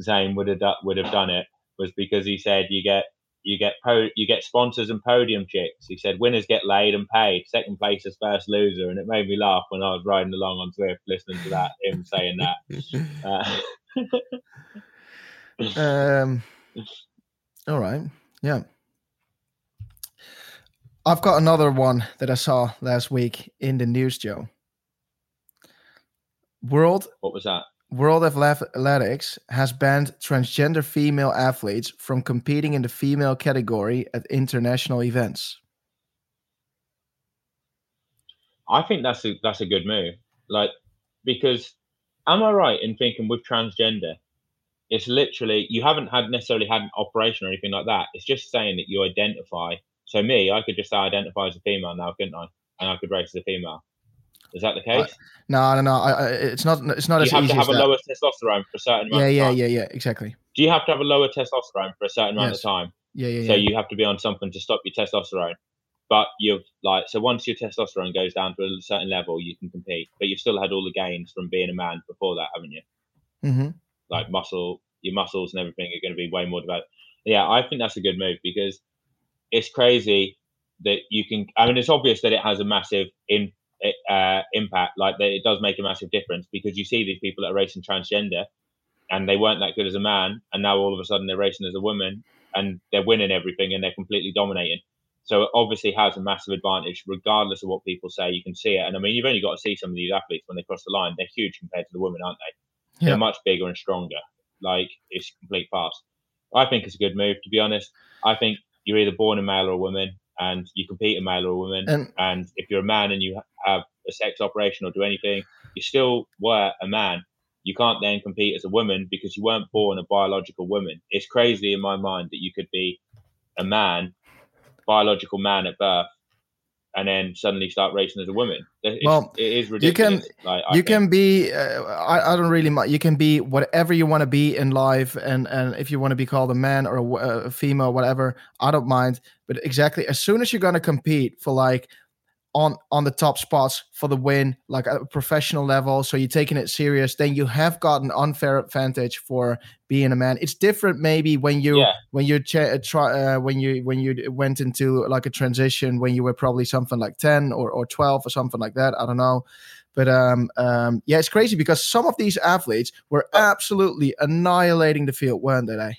Zane would have would have done it, was because he said you get you get po- you get sponsors and podium chicks. He said winners get laid and paid. Second place is first loser, and it made me laugh when I was riding along on Zwift listening to that him saying that. (laughs) Uh, um. All right. Yeah. I've got another one that I saw last week in the news, Joe. World. What was that? World of Athletics has banned transgender female athletes from competing in the female category at international events. I think that's a that's a good move. Like because am I right in thinking with transgender, it's literally you haven't had necessarily had an operation or anything like that. It's just saying that you identify. So me, I could just say I identify as a female now, couldn't I? And I could race as a female. Is that the case? no, no, no. I, I, it's not. It's not you as have easy to have a that. lower testosterone for a certain amount. Yeah, yeah, yeah, yeah, exactly. Do you have to have a lower testosterone for a certain amount yes. of time? Yeah, yeah. So yeah. you have to be on something to stop your testosterone. But you've like so once your testosterone goes down to a certain level, you can compete. But you've still had all the gains from being a man before that, haven't you? Mm-hmm. Like muscle, your muscles and everything are going to be way more developed. Yeah, I think that's a good move because it's crazy that you can. I mean, it's obvious that it has a massive in uh, impact. Like that, it does make a massive difference because you see these people that are racing transgender, and they weren't that good as a man, and now all of a sudden they're racing as a woman, and they're winning everything, and they're completely dominating. So it obviously has a massive advantage, regardless of what people say. You can see it, and I mean, you've only got to see some of these athletes when they cross the line. They're huge compared to the women, aren't they? Yeah. They're much bigger and stronger. Like it's complete pass. I think it's a good move. To be honest, I think you're either born a male or a woman, and you compete a male or a woman. And, and if you're a man and you have a sex operation or do anything, you still were a man. You can't then compete as a woman because you weren't born a biological woman. It's crazy in my mind that you could be a man, biological man at birth, and then suddenly start racing as a woman. It's, well, it is ridiculous. You can like, you think. can be. Uh, I, I don't really. Mind. You can be whatever you want to be in life, and and if you want to be called a man or a, a female, whatever, I don't mind. But exactly, as soon as you're gonna compete for like on on the top spots for the win, like at a professional level. So you're taking it serious. Then you have got an unfair advantage for being a man. It's different maybe when you yeah. when you ch- uh, try uh, when you when you went into like a transition when you were probably something like ten or or twelve or something like that. I don't know. But um, um, yeah, it's crazy because some of these athletes were absolutely annihilating the field, weren't they?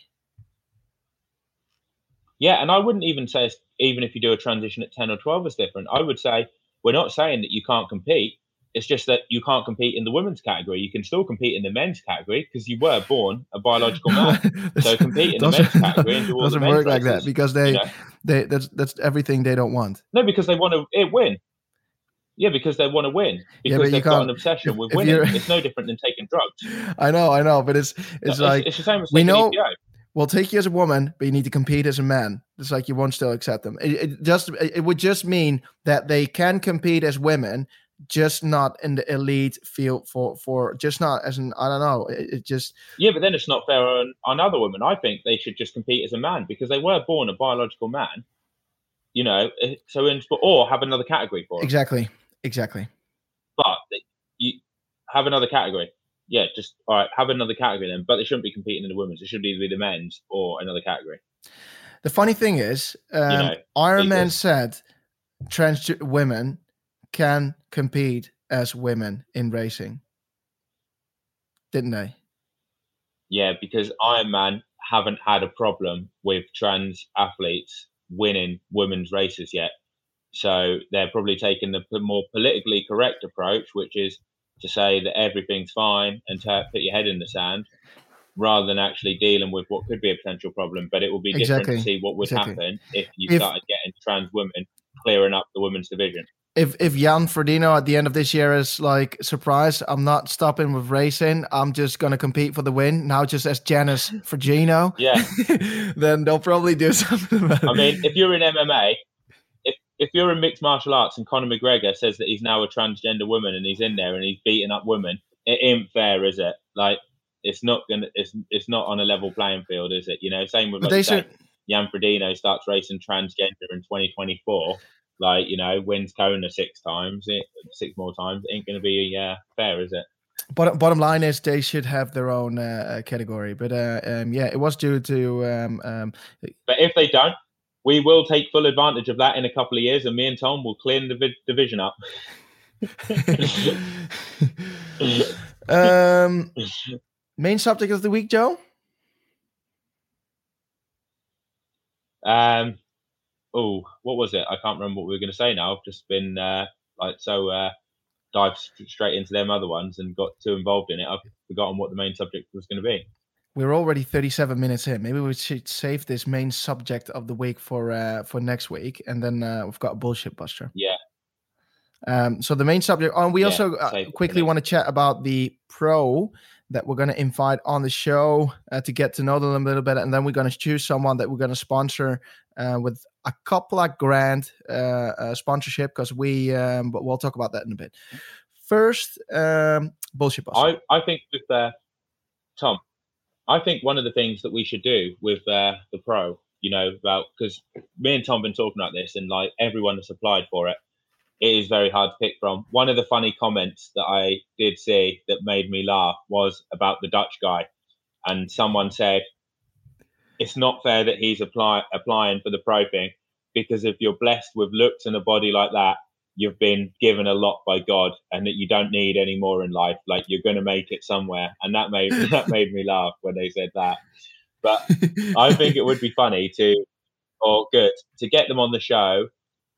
Yeah, and I wouldn't even say even if you do a transition at 10 or 12 is different. I would say we're not saying that you can't compete. It's just that you can't compete in the women's category. You can still compete in the men's category because you were born a biological man. (laughs) so compete in the men's category and (laughs) do all doesn't the work like that because they, you know? they that's that's everything they don't want. No, because they want to win. Yeah, because they want to win. Yeah, Because you they've got an obsession if- with winning. It's no different than taking drugs. (laughs) I know, I know, but it's it's like it's the same as we know- EPO. We'll take you as a woman, but you need to compete as a man. It's like you won't still accept them. It, it just it would just mean that they can compete as women, just not in the elite field for for just not as an I don't know. It, it just Yeah, but then it's not fair on, on other women. I think they should just compete as a man because they were born a biological man. You know, eh, so in or have another category for it. exactly exactly. But you have another category. Yeah, just all right. Have another category then, but they shouldn't be competing in the women's. It should either be the men's or another category. The funny thing is, um, know, Ironman said trans women can compete as women in racing, didn't they? Yeah, because Ironman haven't had a problem with trans athletes winning women's races yet. So they're probably taking the more politically correct approach, which is to say that everything's fine and to put your head in the sand, rather than actually dealing with what could be a potential problem. But it will be different Exactly, to see what would exactly. happen if you If- started getting trans women clearing up the women's division. if if Jan Frodeno at the end of this year is like surprise, I'm not stopping with racing. I'm just gonna compete for the win now, just as Janice Frodeno. Yeah. (laughs) then they'll probably do (laughs) something about it. I mean, if you're in MMA, if you're in mixed martial arts and Conor McGregor says that he's now a transgender woman and he's in there and he's beating up women, it ain't fair, is it? Like, it's not gonna, it's it's not on a level playing field, is it? You know, same with like they say, should- Jan Frodeno starts racing transgender in 2024. Like, you know, wins Kona six times, it, six more times. It Ain't to be uh, fair, is it? bottom bottom line is they should have their own uh, uh, category. But uh, um, yeah, it was due to um, um, But if they don't, we will take full advantage of that in a couple of years, and me and Tom will clean the vi- division up. (laughs) um, main subject of the week, Joe. Um, oh, what was it? I can't remember what we were going to say now. I've just been uh, like so uh, dived straight into them other ones and got too involved in it. I've forgotten what the main subject was going to be. We're already 37 minutes in. Maybe we should save this main subject of the week for uh, for next week, and then uh, we've got a bullshit buster. Yeah. Um, so the main subject. Oh, and we Yeah, also uh, save it for quickly want to chat about the pro that we're going to invite on the show uh, to get to know them a little bit, and then we're going to choose someone that we're going to sponsor uh, with a couple of grand uh, uh, sponsorship because we. Um, but we'll talk about that in a bit. First, um, bullshit buster. I, I think with uh, Tom, I think one of the things that we should do with uh, the pro, you know, about because me and Tom have been talking about this, and like everyone has applied for it. It is very hard to pick from. One of the funny comments that I did see that made me laugh was about the Dutch guy, and someone said, "It's not fair that he's apply, applying for the pro thing because if you're blessed with looks and a body like that, you've been given a lot by God and that you don't need any more in life. Like you're going to make it somewhere. And that made (laughs) that made me laugh when they said that. But I (laughs) think it would be funny to, or good, to get them on the show,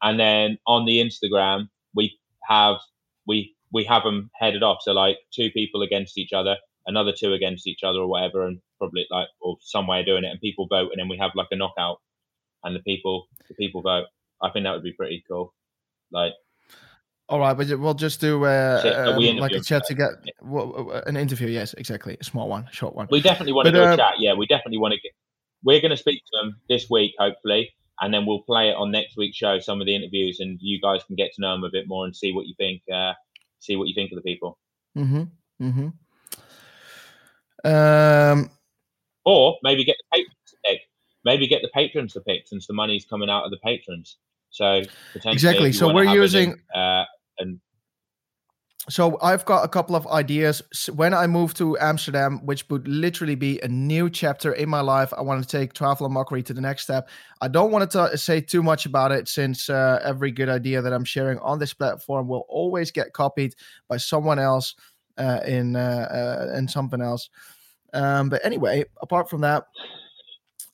and then on the Instagram we have we we have them headed off. So like two people against each other, another two against each other, or whatever, and probably like or some way of doing it, and people vote, and then we have like a knockout, and the people the people vote. I think that would be pretty cool. Like All right, but we'll just do uh, um, like a chat to get well, an interview. Yes, exactly, a small one, short one. We definitely want to do uh, a chat. Yeah, we definitely want to get. We're going to speak to them this week, hopefully, and then we'll play it on next week's show. Some of the interviews, and you guys can get to know them a bit more and see what you think. Uh, see what you think of the people, Mm-hmm. Mm-hmm. Um. or maybe get the patrons to pick. Maybe get the patrons to pick, since the money's coming out of the patrons. So Exactly. So we're using- link, uh, and So I've got a couple of ideas. When I move to Amsterdam, which would literally be a new chapter in my life, I want to take Triathlon Mockery to the next step. I don't want to ta- say too much about it, since uh, every good idea that I'm sharing on this platform will always get copied by someone else uh, in uh, uh, in something else. Um, but anyway, apart from that,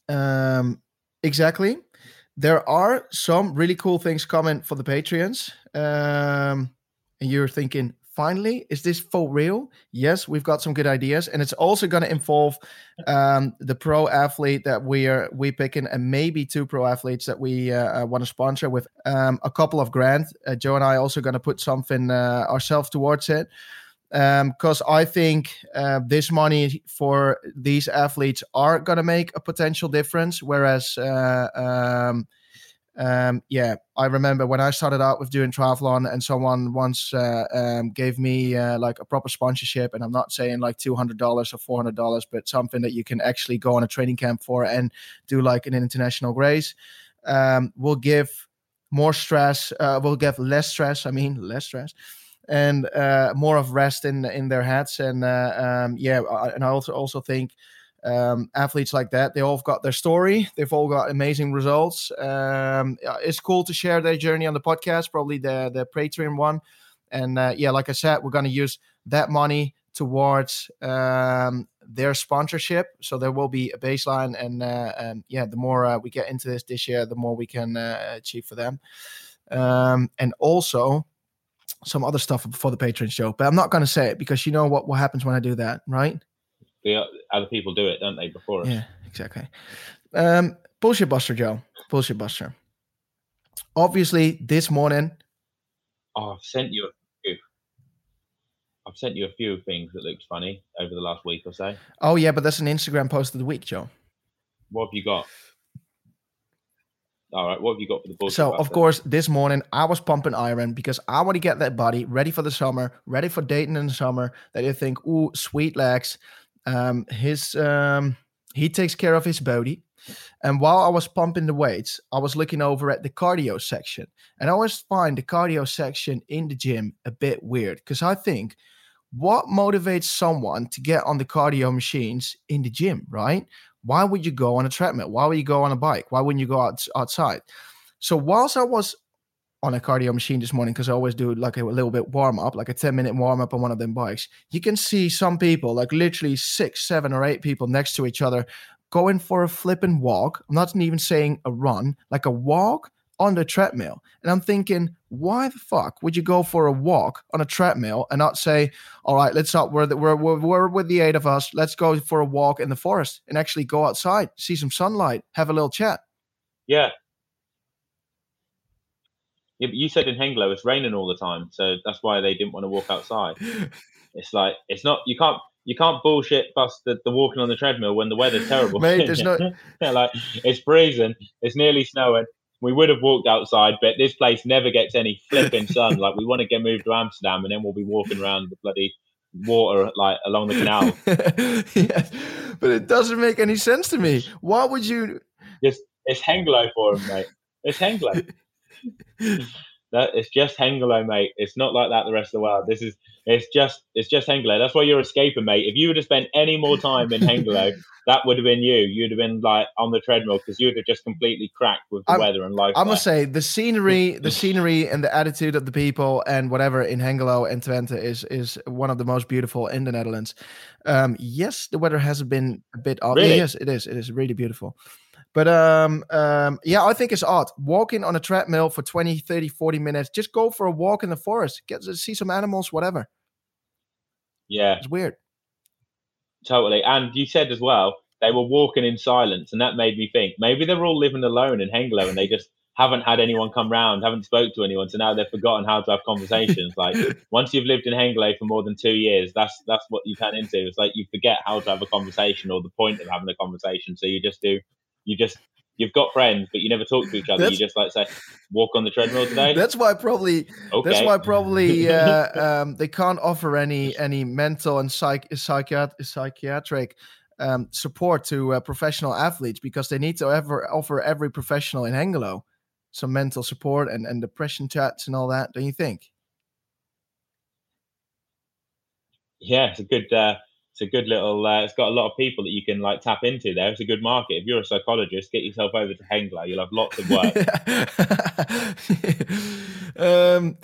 um, exactly, there are some really cool things coming for the Patreons. Um, and you're thinking finally, is this for real? Yes, we've got some good ideas, and it's also going to involve um, the pro athlete that we are we picking, and maybe two pro athletes that we uh, uh, want to sponsor with um, a couple of grand. Uh, Joe and I also going to put something uh, ourselves towards it because um, I think uh, this money for these athletes are going to make a potential difference. Whereas, uh, um, um, yeah, I remember when I started out with doing triathlon, and someone once uh, um, gave me uh, like a proper sponsorship, and I'm not saying like two hundred dollars or four hundred dollars, but something that you can actually go on a training camp for and do like an international race. Um, will give more stress. Uh, will give less stress. I mean, less stress and uh, more of rest in in their heads. And uh, um, yeah, and I also also think um, athletes like that they all got their story. They've all got amazing results. Um, it's cool to share their journey on the podcast, probably the the Patreon one. And uh, yeah, like I said, we're going to use that money towards um, their sponsorship. So there will be a baseline, and, uh, and yeah, the more uh, we get into this this year, the more we can uh, achieve for them. Um, and also, some other stuff for the Patreon show, but I'm not going to say it because you know what what happens when I do that, right? The other people do it, don't they? Before us. Yeah, exactly. Um, bullshit buster, Joe. Bullshit buster. Obviously, this morning. Oh, I've sent you a few. I've sent you a few things that looked funny over the last week or so. Oh yeah, but that's an Instagram post of the week, Joe. What have you got? All right, what have you got for the bullshit? So, of course, this morning I was pumping iron because I want to get that body ready for the summer, ready for dating in the summer. That you think, ooh, sweet legs. Um, his um, he takes care of his body. And while I was pumping the weights, I was looking over at the cardio section, and I always find the cardio section in the gym a bit weird because I think what motivates someone to get on the cardio machines in the gym, right? Why would you go on a treadmill? Why would you go on a bike? Why wouldn't you go out, outside? So whilst I was on a cardio machine this morning, because I always do like a, little bit warm up, like a 10 minute warm up on one of them bikes, you can see some people, like literally six, seven, or eight people next to each other, going for a flipping walk. I'm not even saying a run, like a walk on the treadmill. And I'm thinking, why the fuck would you go for a walk on a treadmill and not say, all right, let's not, we're, we're, we're, with the eight of us, let's go for a walk in the forest and actually go outside, see some sunlight, have a little chat. Yeah. Yeah, but you said in Hengelo it's raining all the time, so that's why they didn't want to walk outside. (laughs) it's like it's not you can't you can't bullshit bust the, the walking on the treadmill when the weather's terrible. Mate, there's no (laughs) yeah, like it's freezing, it's nearly snowing, we would have walked outside, but this place never gets any flipping sun. like we want to get moved to Amsterdam, and then we'll be walking around the bloody water like along the canal. (laughs) yes, but it doesn't make any sense to me. Why would you? It's it's Hengelo for him, mate. It's Hengelo. (laughs) that it's just Hengelo, mate. It's not like that the rest of the world. This is it's just it's just Hengelo. That's why you're escaping, mate. If you would have spent any more time in Hengelo, (laughs) that would have been you. You'd have been like on the treadmill because you'd have just completely cracked with the I'm, weather and life. I must say the scenery, (laughs) the scenery, and the attitude of the people and whatever in Hengelo and Twente is is one of the most beautiful in the Netherlands. Um, yes, the weather has been a bit odd. Really? Yes, it is. It is really beautiful. But um, um, yeah, I think it's odd. Walking on a treadmill for 20, 30, 40 minutes, just go for a walk in the forest, get to see some animals, whatever. Yeah. It's weird. Totally. And you said as well, they were walking in silence, and that made me think maybe they're all living alone in Hengelo and they just haven't had anyone come round, haven't spoke to anyone, so now they've forgotten how to have conversations. like (laughs) once you've lived in Hengelo for more than two years, that's that's what you turn into. It's like you forget how to have a conversation or the point of having a conversation. So you just do you just you've got friends, but you never talk to each other. That's, you just like say, walk on the treadmill today. That's why probably. Okay. That's why probably (laughs) uh, um, they can't offer any any mental and psych, psychiat- psychiatric um, support to uh, professional athletes because they need to ever offer every professional in Hengelo some mental support and, and depression chats and all that. Don't you think? Yeah, it's a good. Uh, it's a good little. Uh, it's got a lot of people that you can like tap into there. It's a good market. If you're a psychologist, get yourself over to Hengelo. You'll have lots of work. (laughs) um.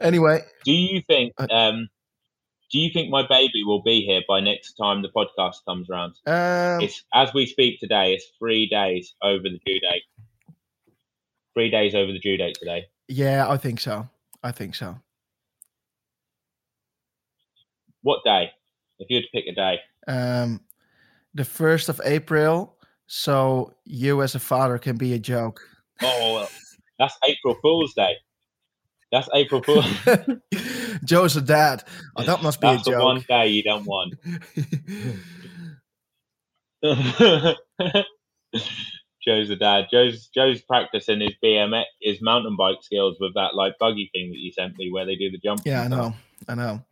Anyway, do you think? Uh, um. Do you think my baby will be here by next time the podcast comes around? Um, it's as we speak today. It's three days over the due date. Three days over the due date today. Yeah, I think so. I think so. What day? If you had to pick a day. Um, the first of April, so you as a father can be a joke. Oh, that's April Fool's Day. That's April Fool's. (laughs) Joe's a dad. Oh, that must be that's a the one day you don't want. (laughs) Joe's a dad. Joe's Joe's practicing his BMX, his mountain bike skills with that like buggy thing that you sent me, where they do the jump. yeah, I know. I know.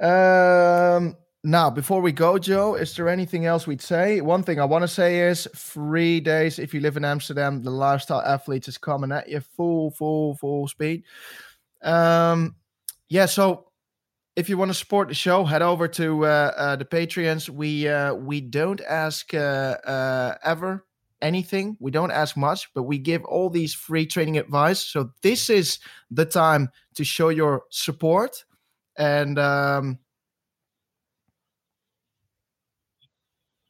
Um, now, before we go, Joe, is there anything else we'd say? One thing I want to say is three days. If you live in Amsterdam, the lifestyle athlete is coming at you full, full, full speed. Um, yeah. So if you want to support the show, head over to uh, uh, the Patreons. We uh, we don't ask uh, uh, ever anything. We don't ask much, but we give all these free training advice. So this is the time to show your support. And um,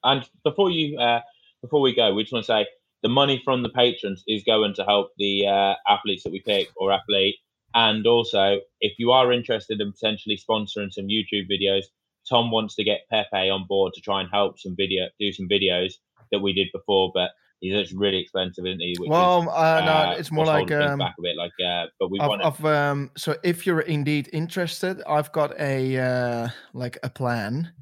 And before you, uh, before we go, we just want to say the money from the patrons is going to help the uh, athletes that we pick or athlete. And also, if you are interested in potentially sponsoring some YouTube videos, Tom wants to get Pepe on board to try and help some video, do some videos that we did before, but he's just really expensive, isn't he? Which well, is, uh, no, it's more like um, back a bit, like, uh, but we of, want of um. So if you're indeed interested, I've got a uh, like a plan.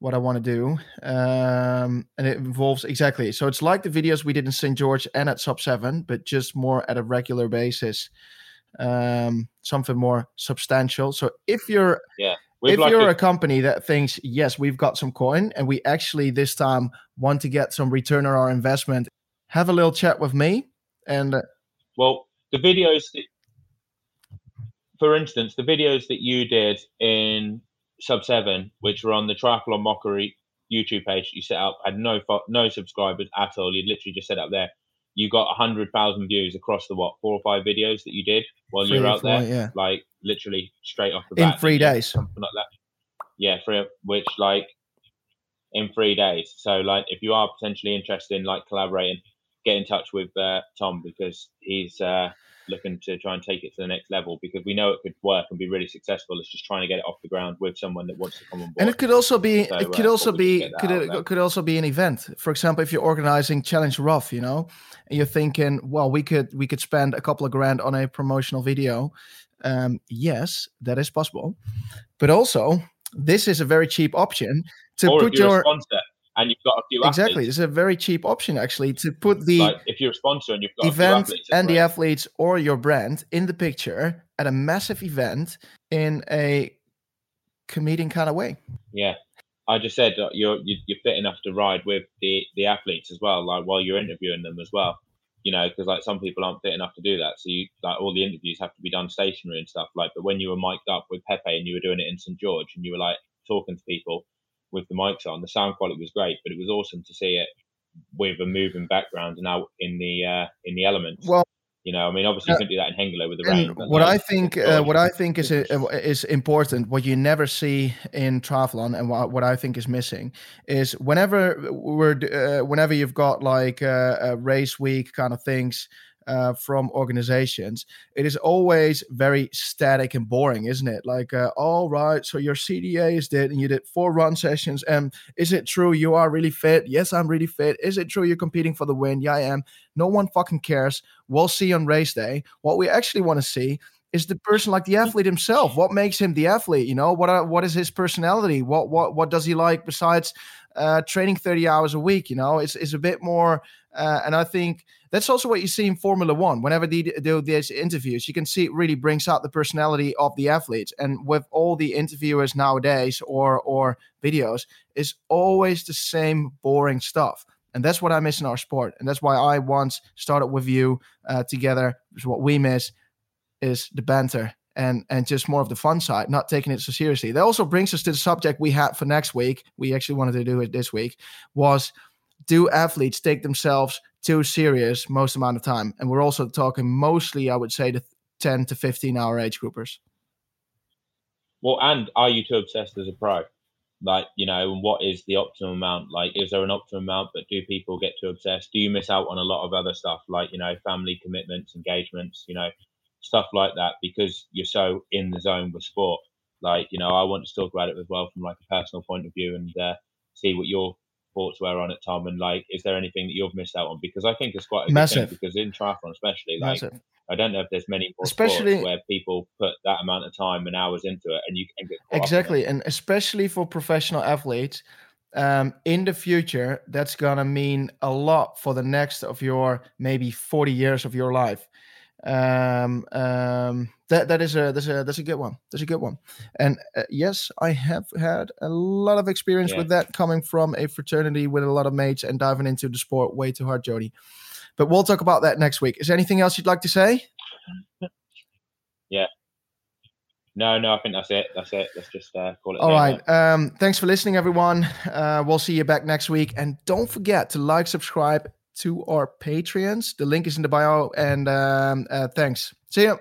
What I want to do, um, and it involves exactly. So it's like the videos we did in St George and at Sub Seven, but just more at a regular basis. Um, something more substantial. So if you're We'd if like you're to- a company that thinks yes we've got some coin and we actually this time want to get some return on our investment have a little chat with me and uh, Well, the videos, that, for instance, the videos that you did in Sub Seven, which were on the Triathlon Mockery YouTube page you set up, had no no subscribers at all. You literally just set up there. You got hundred thousand views across the what four or five videos that you did while you Three were out four, there, yeah. like literally straight off the bat In three days. something like that. Yeah, three, which like in three days. So like, if you are potentially interested in like collaborating, get in touch with uh, Tom because he's uh, looking to try and take it to the next level because we know it could work and be really successful. It's just trying to get it off the ground with someone that wants to come on board. and it could also be So, it could uh, also be could it could also be an event for example if you're organizing Challenge Roth you know and you're thinking well we could we could spend a couple of grand on a promotional video um yes that is possible but also this is a very cheap option to or put your sponsor and you've got a few exactly athletes, it's a very cheap option actually to put the like if you're a sponsor and you've got event and the athletes or your brand in the picture at a massive event in a comedian kind of way. Yeah, I just said you're you- you're fit enough to ride with the the athletes as well, like while you're interviewing them as well. You know, because like some people aren't fit enough to do that, so you like all the interviews have to be done stationary and stuff. Like, but when you were mic'd up with Pepe and you were doing it in St George and you were like talking to people with the mics on, the sound quality was great, but it was awesome to see it with a moving background and out in the uh in the elements. Well, you know, I mean, obviously uh, you can do that in Hengelo with the rain. what I think, uh, what I think is uh, is important, what you never see in triathlon, and what, what I think is missing, is whenever we're uh, whenever you've got like uh, a race week kind of things. Uh, from organizations, it is always very static and boring, isn't it? Like, uh, all right, so your CDA is did, and you did four run sessions. And is it true you are really fit? Yes, I'm really fit. Is it true you're competing for the win? Yeah, I am. No one fucking cares. We'll see on race day. What we actually want to see is the person like the athlete himself. What makes him the athlete? You know, what are, what is his personality? What what what does he like besides uh, training thirty hours a week? You know, it's it's a bit more. Uh, and I think that's also what you see in Formula One. Whenever they do these interviews, you can see it really brings out the personality of the athletes. And with all the interviewers nowadays or or videos, it's always the same boring stuff. And that's what I miss in our sport. And that's why I once started with you uh, together. Is what we miss is the banter and and just more of the fun side, not taking it so seriously. That also brings us to the subject we had for next week. We actually wanted to do it this week. Was do athletes take themselves too serious most amount of time? And we're also talking mostly, I would say, the 10 to 15 hour age groupers. Well, and are you too obsessed as a pro? Like, you know, and what is the optimum amount? Like, is there an optimum amount, but do people get too obsessed? Do you miss out on a lot of other stuff, like, you know, family commitments, engagements, you know, stuff like that, because you're so in the zone with sport? like you know, I want to talk about it as well from like a personal point of view and uh, see what your thoughts were on it, Tom. And like, is there anything that you've missed out on? Because I think it's quite a massive. because in triathlon, especially, like massive. I don't know if there's many more especially sports where people put that amount of time and hours into it, and you can get exactly, and especially for professional athletes. Um, in the future, that's gonna mean a lot for the next of your maybe 40 years of your life um, um, that that is a that's a that's a good one. That's a good one. And uh, yes, I have had a lot of experience yeah. with that coming from a fraternity with a lot of mates and diving into the sport way too hard, Jody. But we'll talk about that next week. Is there anything else you'd like to say? Yeah. No, no, I think that's it. That's it. Let's just uh, call it. All right. Um, thanks for listening, everyone. Uh, we'll see you back next week. And don't forget to like, subscribe, to our Patreons. The link is in the bio. And um, uh, thanks. See you.